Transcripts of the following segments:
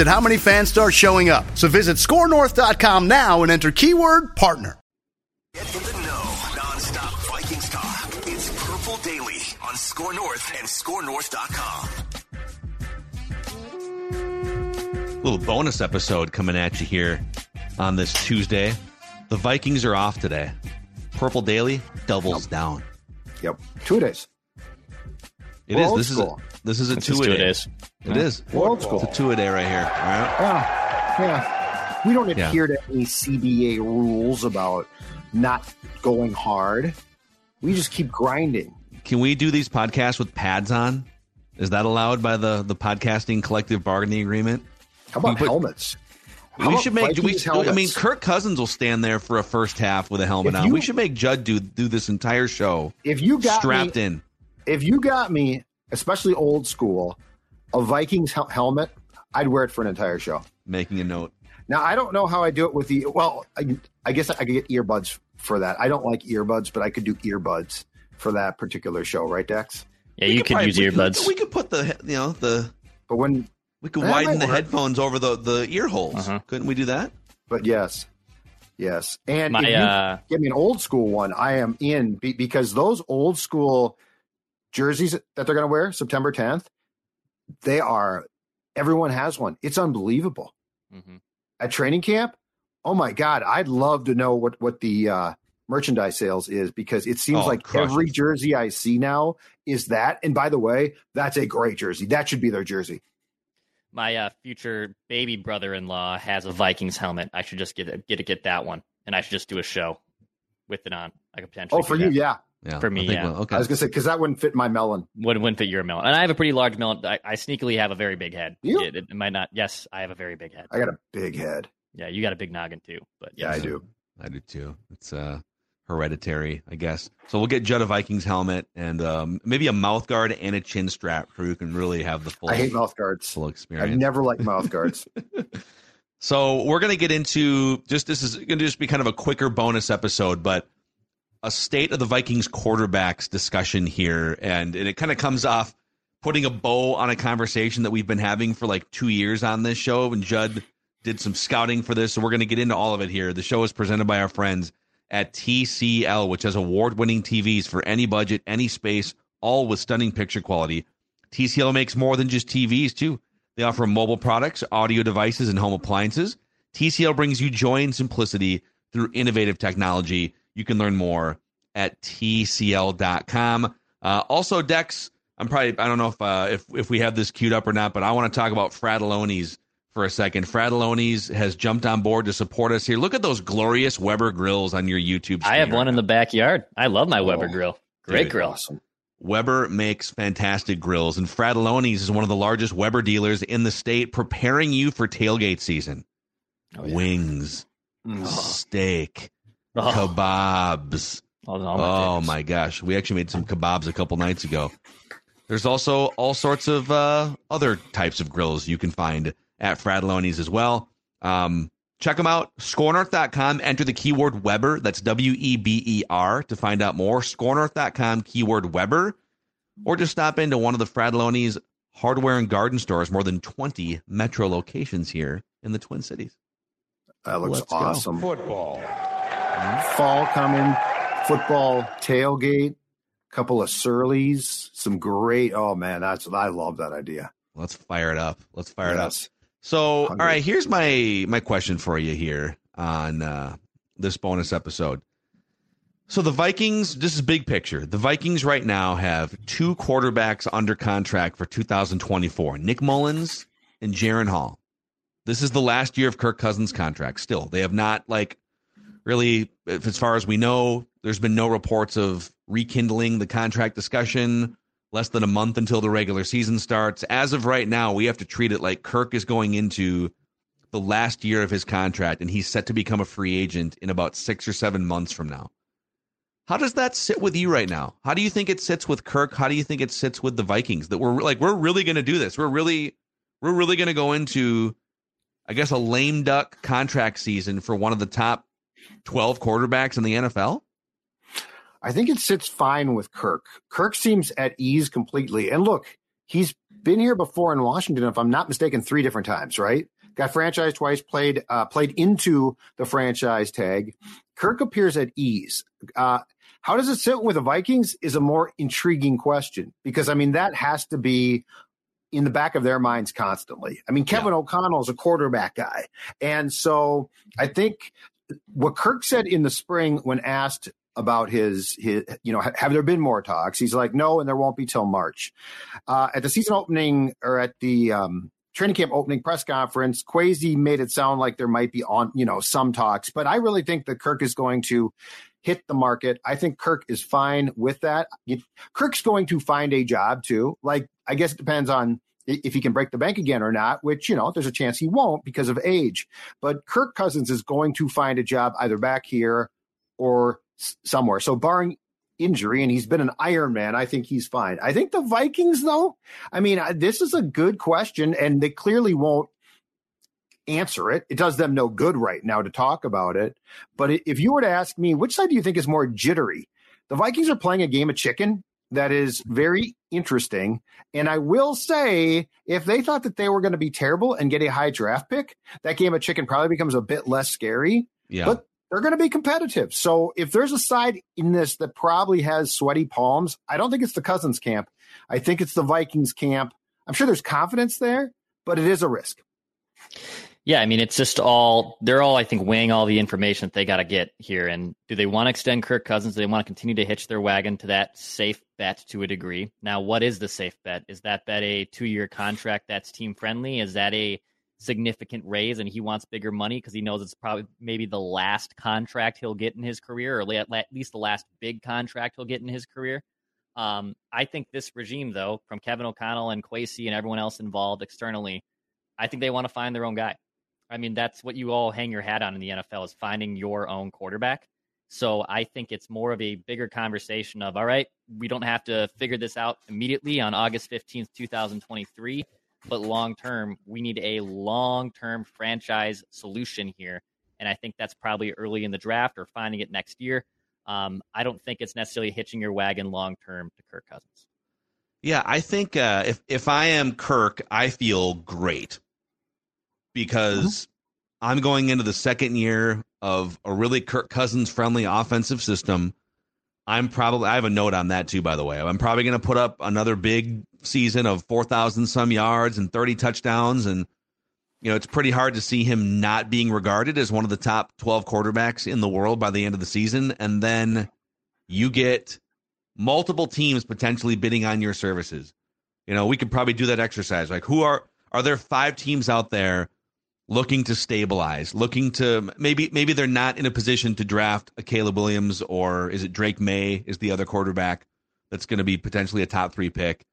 at how many fans start showing up. So visit scorenorth.com now and enter keyword partner. Get in the know, non-stop Vikings talk. It's Purple Daily on Score North and ScoreNorth.com. Little bonus episode coming at you here on this Tuesday. The Vikings are off today. Purple Daily doubles down. Yep, two days. It We're is. This is a, school. this is a This is two a two day. days. It is. We're old school. It's a two a day right here. All right. Yeah, yeah. We don't Yeah. adhere to any CBA rules about not going hard. We just keep grinding. Can we do these podcasts with pads on? Is that allowed by the the podcasting collective bargaining agreement? How about We put- helmets? How we about should make. We, Vikings I mean, helmets? Kirk Cousins will stand there for a first half with a helmet If on. we should make Judd do do this entire show if you got strapped me, in. if you got me, especially old school, a Vikings hel- helmet, I'd wear it for an entire show. Making a note. Now I don't know how I do it with the. Well, I, I guess I could get earbuds for that. I don't like earbuds, but I could do earbuds for that particular show, right, Dex? Yeah, We you could probably- use we earbuds. We could put the you know the But when, we could widen the work. headphones over the the ear holes. Uh-huh. Couldn't we do that? but yes, yes, and My if you uh, give me an old school one, I am in because those old school jerseys that they're going to wear September 10th, they are. Everyone has one. It's unbelievable mhm. at training camp. Oh my god, I'd love to know what what the uh, merchandise sales is because it seems Oh, like crushes. every jersey I see now is that. And by the way, that's a great jersey. That should be their jersey. my uh, future baby brother-in-law has a Vikings helmet. I should just get it, get it, get that one, and I should just do a show with it on. I could potentially. Oh, for you, that. yeah. Yeah. For me, yeah. well, okay. I was gonna say because that wouldn't fit my melon. Wouldn't, wouldn't fit your melon, and I have a pretty large melon. I, I sneakily have a very big head. You? It, it might not. Yes, I have a very big head. I got a big head. Yeah, you got a big noggin too. But Yeah, I do. I do too. It's uh hereditary, I guess. So we'll get Judd a Vikings helmet and um, maybe a mouth guard and a chin strap so you can really have the full I hate mouth guards. full experience. I've never like mouth guards. So we're gonna get into just this is gonna just be kind of a quicker bonus episode, but a state of the Vikings quarterbacks discussion here, and, and it kind of comes off putting a bow on a conversation that we've been having for like two years on this show. And Judd did some scouting for this, so we're gonna get into all of it here. The show is presented by our friends at TCL, which has award-winning TVs for any budget, any space, all with stunning picture quality. TCL makes more than just TVs too. They offer mobile products, audio devices, and home appliances. TCL brings you joy and simplicity through innovative technology. You can learn more at tcl.com. Uh, also, Dex, I'm probably I don't know if uh, if if we have this queued up or not, but I want to talk about Frattallone's for a second. Frattallone's has jumped on board to support us here. Look at those glorious Weber grills on your YouTube. I have screen one right in the backyard. I love my Weber Oh, grill. Great dude, grill. Awesome. Weber makes fantastic grills, and Frattallone's is one of the largest Weber dealers in the state, preparing you for tailgate season. Oh, yeah. Wings, Mm. steak, Oh, kebabs. all- all Oh my gosh, we actually made some kebabs a couple nights ago. There's also all sorts of uh, other types of grills you can find at Frattallone's as well. Um, check them out. Scorenorth.com. Enter the keyword Weber. That's W E B E R to find out more. Scorenorth.com, keyword Weber. Or just stop into one of the Frattallone's hardware and garden stores. More than 20 metro locations here in the Twin Cities. That looks Let's go. awesome. Football. Fall coming. Football tailgate. Couple of Surlys. Some great. Oh man, that's I love that idea. Let's fire it up. Let's fire it up. So, all Hungry. right, here's my my question for you here on uh, this bonus episode. So the Vikings, this is big picture. The Vikings right now have two quarterbacks under contract for 2024 Nick Mullens and Jaren Hall. This is the last year of Kirk Cousins' contract still. They have not, like, really, as far as we know, there's been no reports of rekindling the contract discussion. Less than a month until the regular season starts. As of right now, we have to treat it like Kirk is going into the last year of his contract and he's set to become a free agent in about six or seven months from now. How does that sit with you right now? How do you think it sits with Kirk? How do you think it sits with the Vikings? That we're like we're really going to do this. We're really we're really going to go into I guess a lame duck contract season for one of the top 12 quarterbacks in the NFL? I think it sits fine with Kirk. Kirk seems at ease completely. And look, he's been here before in Washington, if I'm not mistaken, three different times, right? Got franchised twice, played uh, played into the franchise tag. Kirk appears at ease. Uh, how does it sit with the Vikings is a more intriguing question because I mean that has to be in the back of their minds constantly. I mean Kevin yeah. O'Connell is a quarterback guy, and so I think what Kirk said in the spring when asked about his his you know have there been more talks? He's like no and there won't be till march. Uh, at the season opening or at the um, training camp opening press conference Kwesi made it sound like there might be on you know some talks but i really think that kirk is going to hit the market. I think kirk is fine with that. Kirk's going to find a job too like i guess it depends on if he can break the bank again or not, which, you know, there's a chance he won't because of age. But Kirk Cousins is going to find a job either back here or somewhere. So barring injury, and he's been an Iron Man, I think he's fine. I think the Vikings, though, I mean, this is a good question, and they clearly won't answer it. It does them no good right now to talk about it. But if you were to ask me, which side do you think is more jittery? The Vikings are playing a game of chicken that is very interesting. And I will say, if they thought that they were going to be terrible and get a high draft pick, that game of chicken probably becomes a bit less scary. Yeah. But they're going to be competitive. So if there's a side in this that probably has sweaty palms, I don't think it's the Cousins camp. I think it's the Vikings camp. I'm sure there's confidence there, but it is a risk. Yeah, I mean, it's just all they're all, I think, weighing all the information that they got to get here. And do they want to extend Kirk Cousins? Do they want to continue to hitch their wagon to that safe bet to a degree? Now, what is the safe bet? Is that bet a two year contract that's team friendly? Is that a significant raise and he wants bigger money because he knows it's probably maybe the last contract he'll get in his career, or at least the last big contract he'll get in his career? Um, I think this regime, though, from Kevin O'Connell and Kwesi and everyone else involved externally, I think they want to find their own guy. I mean, that's what you all hang your hat on in the NFL is finding your own quarterback. So I think it's more of a bigger conversation of, all right, we don't have to figure this out immediately on August 15th, 2023, but long term, we need a long term franchise solution here. And I think that's probably early in the draft or finding it next year. Um, I don't think it's necessarily hitching your wagon long term to Kirk Cousins. Yeah, I think uh, if if I am Kirk, I feel great because mm-hmm. I'm going into the second year of a really Kirk Cousins friendly offensive system. I'm probably I have a note on that too, by the way. I'm probably going to put up another big season of four thousand some yards and thirty touchdowns, and you know it's pretty hard to see him not being regarded as one of the top twelve quarterbacks in the world by the end of the season. And then you get multiple teams potentially bidding on your services. You know, we could probably do that exercise. Like, who are are there five teams out there looking to stabilize, looking to maybe maybe they're not in a position to draft a Caleb Williams or is it Drake Maye is the other quarterback that's going to be potentially a top 3 pick.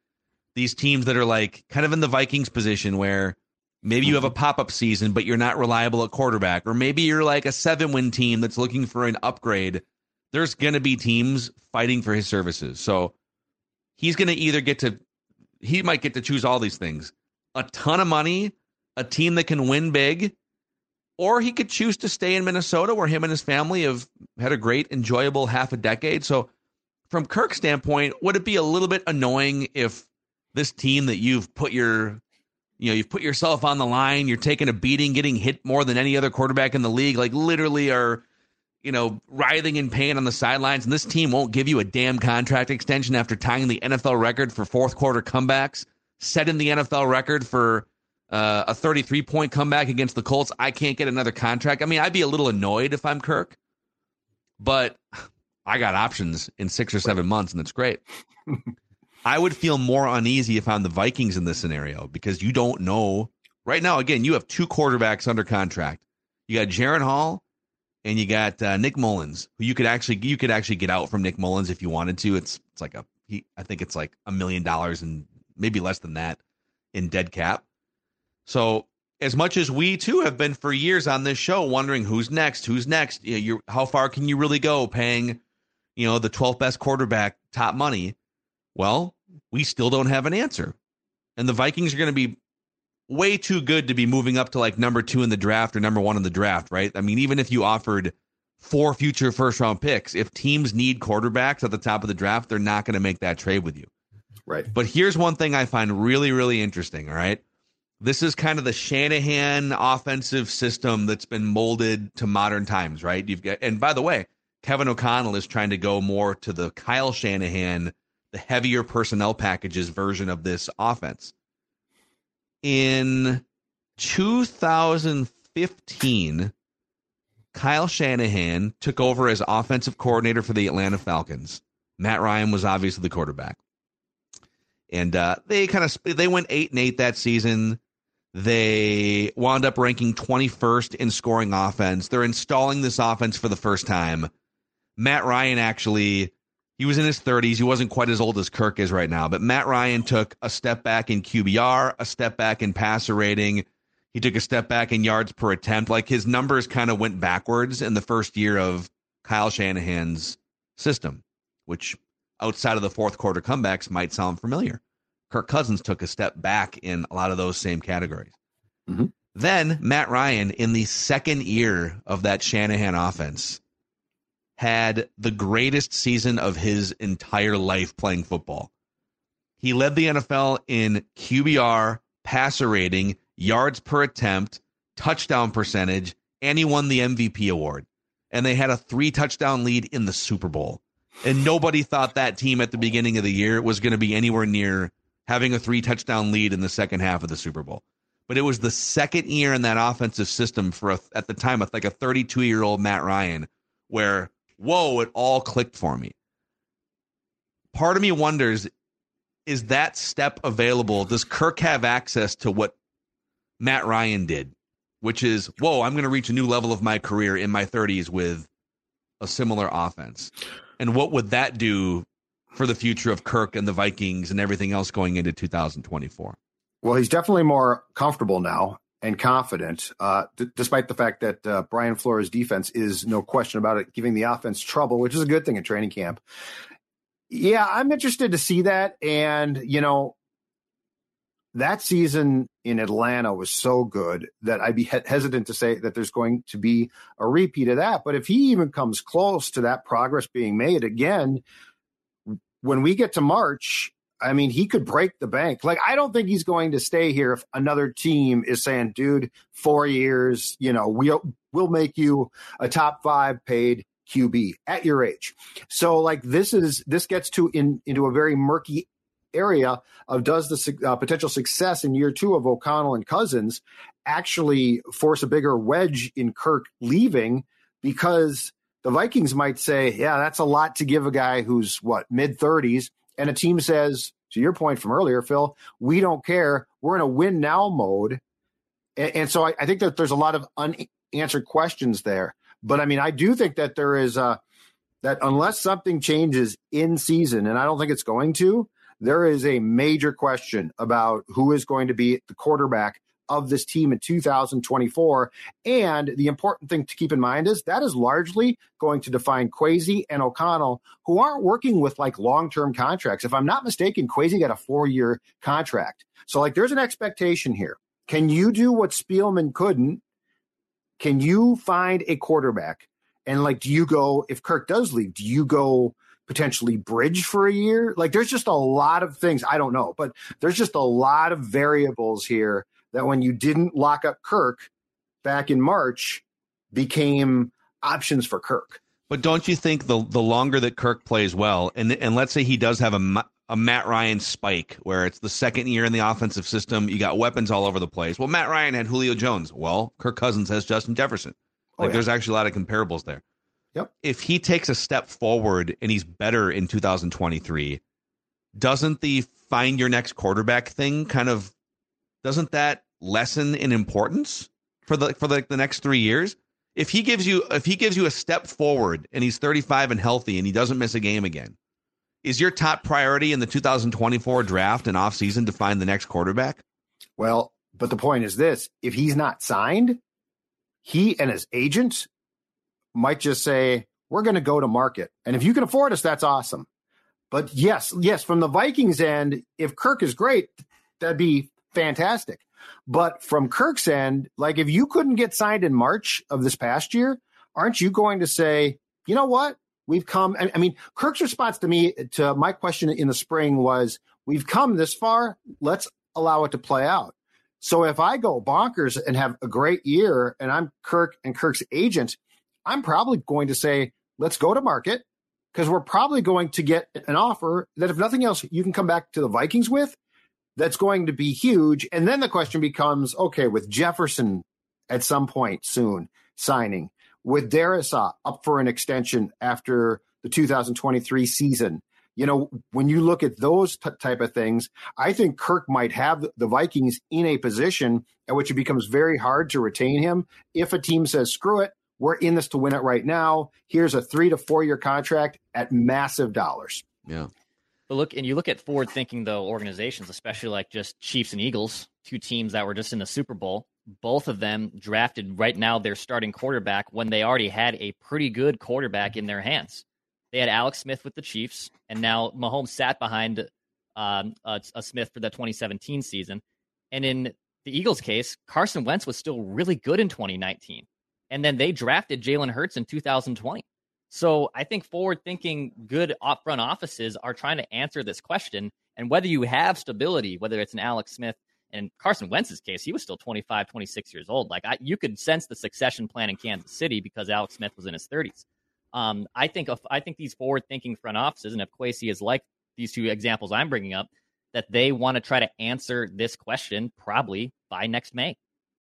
These teams that are like kind of in the Vikings position where maybe you have a mm-hmm. pop-up season but you're not reliable at quarterback or maybe you're like a 7-win team that's looking for an upgrade. There's going to be teams fighting for his services. So he's going to either get to he might get to choose all these things. A ton of money a team that can win big, or he could choose to stay in Minnesota where him and his family have had a great, enjoyable half a decade. So, from Kirk's standpoint, would it be a little bit annoying if this team that you've put your you know, you've put yourself on the line, you're taking a beating, getting hit more than any other quarterback in the league, like literally are, you know, writhing in pain on the sidelines, and this team won't give you a damn contract extension after tying the NFL record for fourth quarter comebacks, setting the NFL record for uh, a 33 point comeback against the Colts. I can't get another contract. I mean, I'd be a little annoyed if I'm Kirk, but I got options in six or seven months, and it's great. I would feel more uneasy if I'm the Vikings in this scenario because you don't know. Right now, again, you have two quarterbacks under contract. You got Jaren Hall and you got uh, Nick Mullens, who you could actually you could actually get out from Nick Mullens if you wanted to. It's it's like a he, I think it's like a million dollars and maybe less than that in dead cap. So as much as we too have been for years on this show wondering who's next, who's next, you know, you're, how far can you really go paying, you know, the 12th best quarterback top money? Well, we still don't have an answer. And the Vikings are going to be way too good to be moving up to like number two in the draft or number one in the draft, right? I mean, even if you offered four future first round picks, if teams need quarterbacks at the top of the draft, they're not going to make that trade with you. Right. But here's one thing I find really, really interesting. All right. This is kind of the Shanahan offensive system that's been molded to modern times, right? You've got, and by the way, Kevin O'Connell is trying to go more to the Kyle Shanahan, the heavier personnel packages version of this offense in 2015, Kyle Shanahan took over as offensive coordinator for the Atlanta Falcons. Matt Ryan was obviously the quarterback, and uh, they kind of they went eight and eight that season. They wound up ranking 21st in scoring offense. They're installing this offense for the first time. Matt Ryan actually he was in his 30s. He wasn't quite as old as Kirk is right now, but Matt Ryan took a step back in QBR, a step back in passer rating. He took a step back in yards per attempt. Like his numbers kind of went backwards in the first year of Kyle Shanahan's system, which outside of the fourth quarter comebacks might sound familiar. Kirk Cousins took a step back in a lot of those same categories. Mm-hmm. Then Matt Ryan, in the second year of that Shanahan offense, had the greatest season of his entire life playing football. He led the NFL in QBR, passer rating, yards per attempt, touchdown percentage, and he won the MVP award. And they had a three touchdown lead in the Super Bowl. And nobody thought that team at the beginning of the year was going to be anywhere near having a three touchdown lead in the second half of the Super Bowl. But it was the second year in that offensive system for a, at the time, like a 32 year old Matt Ryan, where whoa, it all clicked for me. Part of me wonders is that step available? Does Kirk have access to what Matt Ryan did, which is, whoa, I'm going to reach a new level of my career in my 30s with a similar offense? And what would that do for the future of Kirk and the Vikings and everything else going into 2024? Well, he's definitely more comfortable now and confident, uh, d- despite the fact that uh, Brian Flores' defense is no question about it, giving the offense trouble, which is a good thing in training camp. Yeah, I'm interested to see that. And, you know, that season in Atlanta was so good that I'd be he- hesitant to say that there's going to be a repeat of that. But if he even comes close to that progress being made again, when we get to March, I mean, he could break the bank. Like, I don't think he's going to stay here if another team is saying, dude, four years, you know, we'll, we'll make you a top five paid QB at your age. So, like, this is, this gets to in, into a very murky area of does the uh, potential success in year two of O'Connell and Cousins actually force a bigger wedge in Kirk leaving because the Vikings might say, yeah, that's a lot to give a guy who's what, mid 30s and a team says, to your point from earlier, Phil, we don't care. We're in a win now mode. And, and so I, I, think that there's a lot of unanswered questions there. But I mean, I do think that there is a, that unless something changes in season, and I don't think it's going to, there is a major question about who is going to be the quarterback of this team in 2024. And the important thing to keep in mind is that is largely going to define Kwesi and O'Connell, who aren't working with like long term contracts. If I'm not mistaken, Kwesi got a four year contract. So, like, there's an expectation here. Can you do what Spielman couldn't? Can you find a quarterback? And, like, do you go, if Kirk does leave, do you go potentially bridge for a year? Like, there's just a lot of things. I don't know, but there's just a lot of variables here that when you didn't lock up Kirk back in March became options for Kirk. But don't you think the the longer that Kirk plays well, and and let's say he does have a a Matt Ryan spike where it's the second year in the offensive system, you got weapons all over the place. Well, Matt Ryan had Julio Jones. Well, Kirk Cousins has Justin Jefferson. Oh, like oh, yeah. there's actually a lot of comparables there. Yep. if he takes a step forward and he's better in 2023, doesn't the find your next quarterback thing kind of doesn't that lessen in importance for the for the, the next three years? If he gives you if he gives you a step forward and he's 35 and healthy and he doesn't miss a game again, is your top priority in the 2024 draft and offseason to find the next quarterback? Well, but the point is this if he's not signed, he and his agent might just say, We're going to go to market. And if you can afford us, that's awesome. But yes, yes, from the Vikings end, if Kirk is great, that'd be fantastic. But from Kirk's end, like if you couldn't get signed in March of this past year, aren't you going to say, you know what? We've come. I mean, Kirk's response to me to my question in the spring was, we've come this far. Let's allow it to play out. So if I go bonkers and have a great year and I'm Kirk and Kirk's agent, I'm probably going to say, let's go to market because we're probably going to get an offer that, if nothing else, you can come back to the Vikings with that's going to be huge. And then the question becomes okay, with Jefferson at some point soon signing, with Darrisaw uh, up for an extension after the 2023 season. You know, when you look at those t- type of things, I think Kirk might have the Vikings in a position at which it becomes very hard to retain him. If a team says, screw it, we're in this to win it right now. Here's a three to four year contract at massive dollars. Yeah. But look, and you look at forward thinking though organizations, especially like just Chiefs and Eagles, two teams that were just in the Super Bowl. Both of them drafted right now their starting quarterback when they already had a pretty good quarterback in their hands. They had Alex Smith with the Chiefs, and now Mahomes sat behind um, a, a Smith for the 2017 season. And in the Eagles' case, Carson Wentz was still really good in 2019, and then they drafted Jalen Hurts in 2020. So I think forward-thinking, good front offices are trying to answer this question. And whether you have stability, whether it's an Alex Smith and Carson Wentz's case, he was still 25, 26 years old. Like I, you could sense the succession plan in Kansas City because Alex Smith was in his 30s. Um, I think of, I think these forward-thinking front offices, and if Kwesi is like these two examples I'm bringing up, that they want to try to answer this question probably by next May.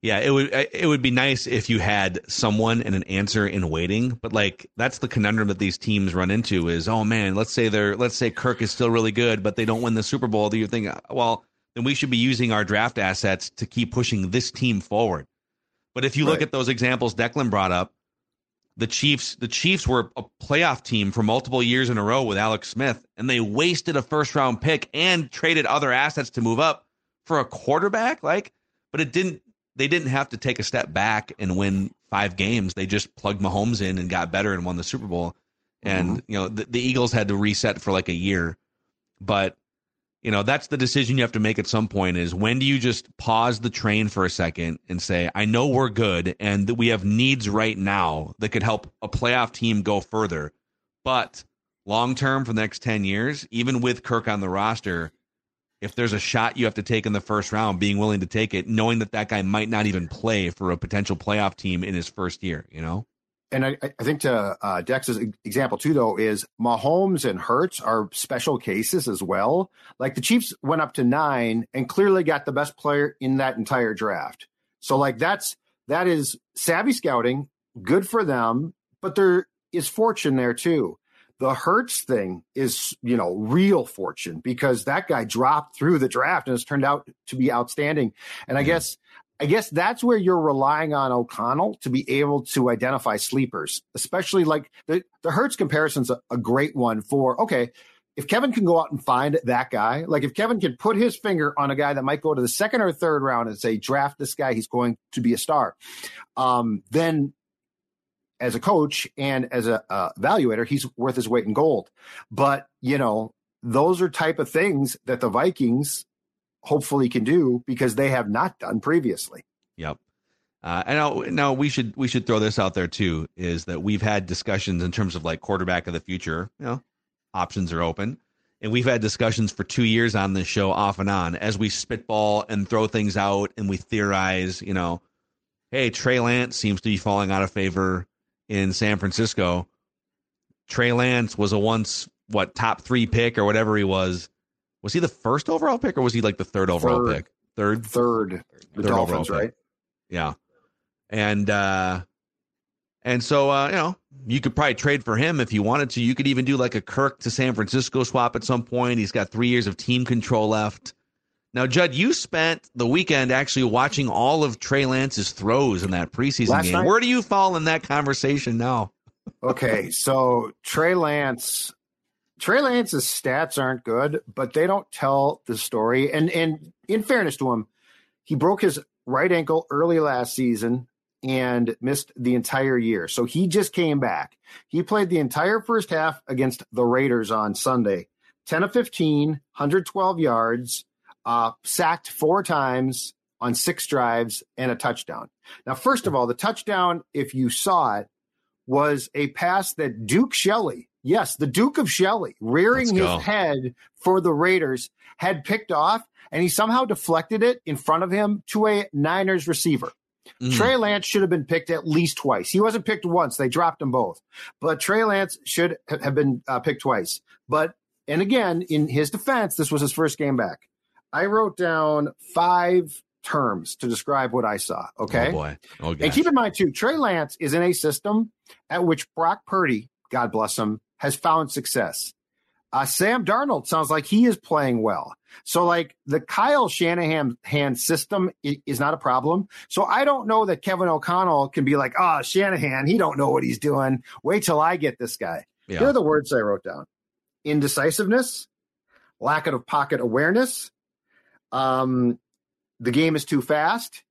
Yeah, it would it would be nice if you had someone and an answer in waiting, but like that's the conundrum that these teams run into is, oh man, let's say they're let's say Kirk is still really good, but they don't win the Super Bowl. Do you think well, then we should be using our draft assets to keep pushing this team forward. But if you look at those examples Declan brought up, the Chiefs the Chiefs were a playoff team for multiple years in a row with Alex Smith, and they wasted a first round pick and traded other assets to move up for a quarterback. Like, but it didn't they didn't have to take a step back and win five games. They just plugged Mahomes in and got better and won the Super Bowl. And mm-hmm. you know the, the Eagles had to reset for like a year, but you know that's the decision you have to make at some point. Is when do you just pause the train for a second and say, "I know we're good and that we have needs right now that could help a playoff team go further, but long term for the next ten years, even with Kirk on the roster." If there's a shot you have to take in the first round, being willing to take it, knowing that that guy might not even play for a potential playoff team in his first year, you know? And I, I think to uh, Dex's example too, though, is Mahomes and Hurts are special cases as well. Like the Chiefs went up to nine and clearly got the best player in that entire draft. So like that's that is savvy scouting, good for them, but there is fortune there too. The Hurts thing is, you know, real fortune because that guy dropped through the draft and has turned out to be outstanding. And I guess I guess that's where you're relying on O'Connell to be able to identify sleepers, especially like the, the Hurts comparison's a, a great one for, okay, if Kevin can go out and find that guy, like if Kevin can put his finger on a guy that might go to the second or third round and say, draft this guy, he's going to be a star, um, then as a coach and as a uh, evaluator, he's worth his weight in gold. But, you know, those are type of things that the Vikings hopefully can do because they have not done previously. Yep. Uh, and now, now we should we should throw this out there too is that we've had discussions in terms of like quarterback of the future. You know, options are open, and we've had discussions for two years on this show off and on as we spitball and throw things out and we theorize. You know, hey, Trey Lance seems to be falling out of favor in San Francisco. Trey Lance was a once what top three pick or whatever he was. Was he the first overall pick or was he like the third overall Third. pick? Third, Third, the Third Dolphins, overall right? pick. yeah. And uh and so uh, you know, you could probably trade for him if you wanted to. You could even do like a Kirk to San Francisco swap at some point. He's got three years of team control left. Now, Judd, you spent the weekend actually watching all of Trey Lance's throws in that preseason Last game. night. Where do you fall in that conversation now? Okay, so Trey Lance, Trey Lance's stats aren't good, but they don't tell the story. And and in fairness to him, he broke his right ankle early last season and missed the entire year. So he just came back. He played the entire first half against the Raiders on Sunday. 10 of 15, 112 yards, uh, sacked four times on six drives and a touchdown. Now, first of all, the touchdown, if you saw it, was a pass that Duke Shelley, yes, the Duke of Shelley, rearing his head for the Raiders, had picked off, and he somehow deflected it in front of him to a Niners receiver. Mhm. Trey Lance should have been picked at least twice. He wasn't picked once; they dropped him both. But Trey Lance should have been uh, picked twice. But and again, in his defense, this was his first game back. I wrote down five terms to describe what I saw. Okay. Oh boy. Oh And keep in mind too, Trey Lance is in a system at which Brock Purdy, God bless him, has found success. Uh, Sam Darnold sounds like he is playing well. So like the Kyle Shanahan hand system is not a problem. So I don't know that Kevin O'Connell can be like, ah, Shanahan, he don't know what he's doing. Wait till I get this guy. yeah. Here are the words I wrote down: indecisiveness, lack of pocket awareness, um, the game is too fast,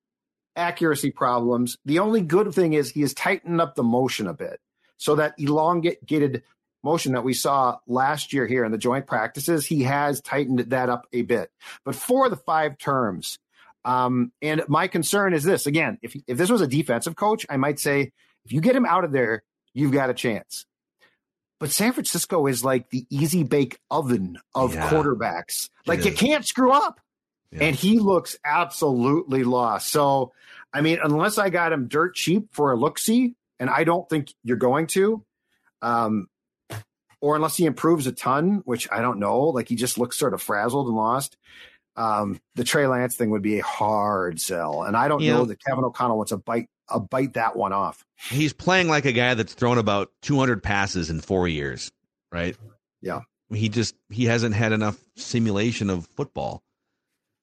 accuracy problems. The only good thing is he has tightened up the motion a bit, so that elongated motion that we saw last year here in the joint practices, he has tightened that up a bit. But for the five terms, um, and my concern is this: again, if if this was a defensive coach, I might say if you get him out of there, you've got a chance. But San Francisco is like the easy bake oven of Yeah. quarterbacks. Like you can't screw up. Yeah. And he looks absolutely lost. So, I mean, unless I got him dirt cheap for a look see, and I don't think you're going to, um, or unless he improves a ton, which I don't know, like he just looks sort of frazzled and lost. Um, the Trey Lance thing would be a hard sell, and I don't Yeah. know that Kevin O'Connell wants to bite a bite that one off. he's playing like a guy that's thrown about 200 passes in four years, right? Yeah. He just he hasn't had enough simulation of football.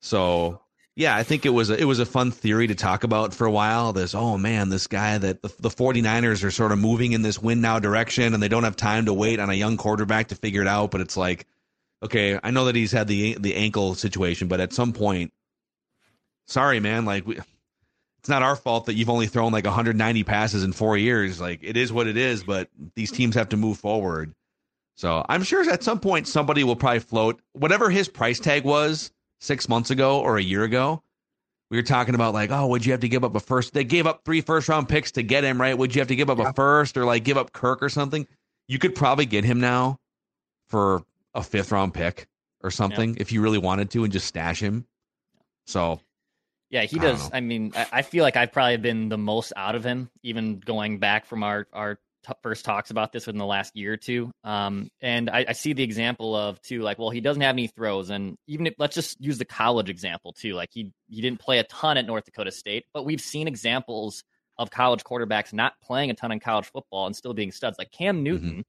So yeah, I think it was a, it was a fun theory to talk about for a while. This oh man, this guy that the, the 49ers are sort of moving in this win now direction, and they don't have time to wait on a young quarterback to figure it out. But it's like, okay, I know that he's had the the ankle situation, but at some point, sorry man, like we, it's not our fault that you've only thrown like 190 passes in four years. Like it is what it is, but these teams have to move forward. So I'm sure at some point somebody will probably float whatever his price tag was six months ago or a year ago. We were talking about like, oh, would you have to give up a first? They gave up three first round picks to get him, right? Would you have to give up a first or like give up Kirk or something? You could probably get him now for a fifth round pick or something if you really wanted to and just stash him. So Yeah, he I does. I mean, I, I feel like I've probably been the most out of him, even going back from our our t- first talks about this within the last year or two. Um, and I, I see the example of too, like, well, he doesn't have any throws, and even if let's just use the college example too, like he he didn't play a ton at North Dakota State, but we've seen examples of college quarterbacks not playing a ton in college football and still being studs. Like Cam Newton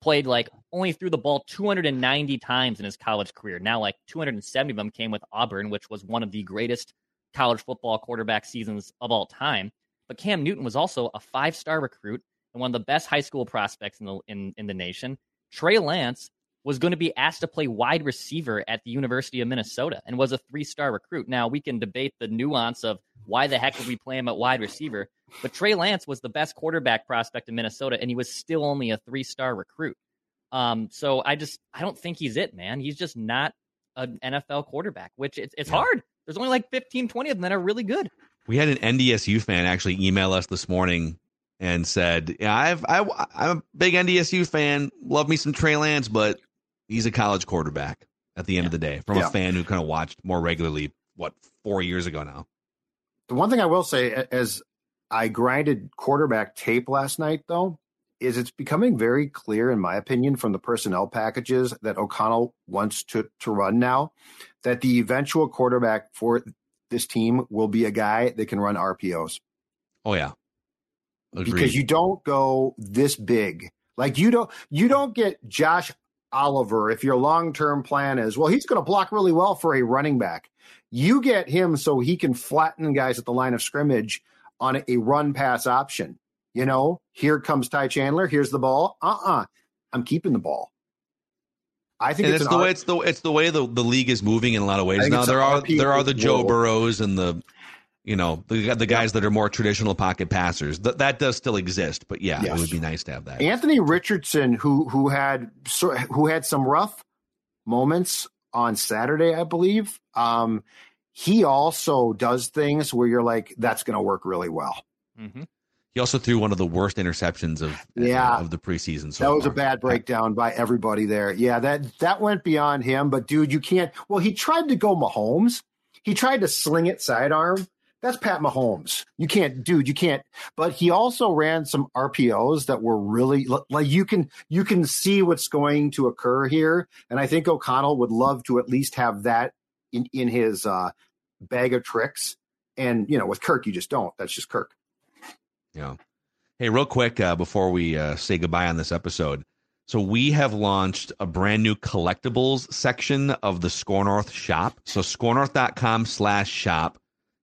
played like only threw the ball 290 times in his college career. Now, like 270 of them came with Auburn, which was one of the greatest college football quarterback seasons of all time. But Cam Newton was also a five star recruit and one of the best high school prospects in the in, in the nation. Trey Lance was going to be asked to play wide receiver at the University of Minnesota and was a three star recruit. Now we can debate the nuance of why the heck would we play him at wide receiver, but Trey Lance was the best quarterback prospect in Minnesota, and he was still only a three star recruit. Um, so I just I don't think he's it, man. He's just not an NFL quarterback, which it's, it's hard. There's only like 15, 20 of them that are really good. We had an NDSU fan actually email us this morning and said, "Yeah, I've I, I'm a big NDSU fan. Love me some Trey Lance, but he's a college quarterback at the end yeah. of the day." From yeah. a fan who kind of watched more regularly, what four years ago now. The one thing I will say, as I grinded quarterback tape last night, though, is it's becoming very clear, in my opinion, from the personnel packages that O'Connell wants to to run now, that the eventual quarterback for this team will be a guy that can run RPOs. Oh yeah. Agreed. Because you don't go this big. Like you don't you don't get Josh Oliver if your long-term plan is, well, he's going to block really well for a running back. You get him so he can flatten guys at the line of scrimmage on a run pass option. You know, here comes Ty Chandler, here's the ball. Uh-uh. I'm keeping the ball. I think it's, it's the way it's the it's the way the, the league is moving in a lot of ways. Now there are there are the Joe Burrows and the you know the the guys that are more traditional pocket passers. That that does still exist, but yeah, yes. it would be nice to have that. Anthony Richardson, who who had who had some rough moments on Saturday, I believe. Um, he also does things where you're like, that's going to work really well. Mm-hmm. He also threw one of the worst interceptions of yeah of the preseason. So that was far. a bad breakdown by everybody there. Yeah, that that went beyond him. But dude, you can't. Well, he tried to go Mahomes. He tried to sling it sidearm. That's Pat Mahomes. You can't, dude. You can't. But he also ran some RPOs that were really like you can you can see what's going to occur here. And I think O'Connell would love to at least have that in in his uh, bag of tricks. And you know, with Kirk, you just don't. That's just Kirk. Yeah. Hey, real quick uh, before we uh, say goodbye on this episode. So we have launched a brand new collectibles section of the Score North shop. So scorenorth.com slash shop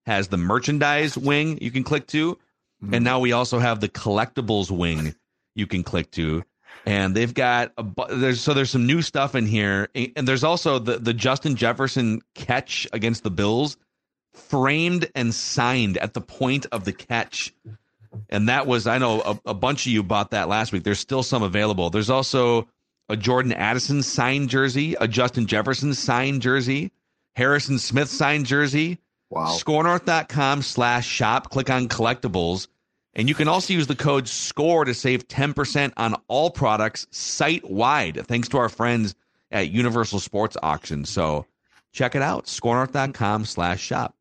has the merchandise wing you can click to. Mm-hmm. And now we also have the collectibles wing you can click to. And they've got a there's so there's some new stuff in here. And there's also the, the Justin Jefferson catch against the Bills framed and signed at the point of the catch and that was I know a, a, bunch of you bought that last week. There's still some available. There's also a Jordan Addison signed jersey, a Justin Jefferson signed jersey, Harrison Smith signed jersey. Wow. Scorenorth.com slash shop. Click on collectibles. And you can also use the code SCORE to save 10% on all products site wide, thanks to our friends at Universal Sports Auction. So check it out. Scorenorth.com slash shop.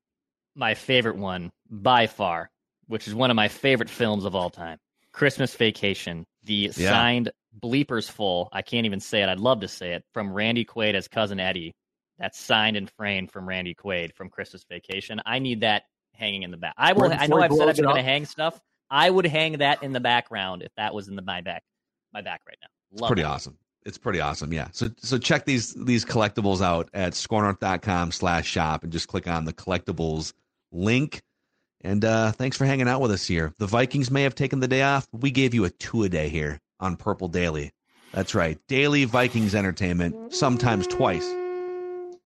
My favorite one by far which is one of my favorite films of all time. Christmas Vacation, the yeah. signed bleepers full. I can't even say it. I'd love to say it from Randy Quaid as cousin Eddie. That's signed and framed from Randy Quaid from Christmas Vacation. I need that hanging in the back. I will. Right I know I've said I'm going to hang stuff. I would hang that in the background if that was in the my back, my back right now. Love it's pretty awesome. It's pretty awesome. Yeah. So so check these these collectibles out at scorenorth.com slash shop and just click on the collectibles link and uh, thanks for hanging out with us here. The Vikings may have taken the day off. We gave you a two a day here on Purple Daily. That's right. Daily Vikings entertainment, sometimes twice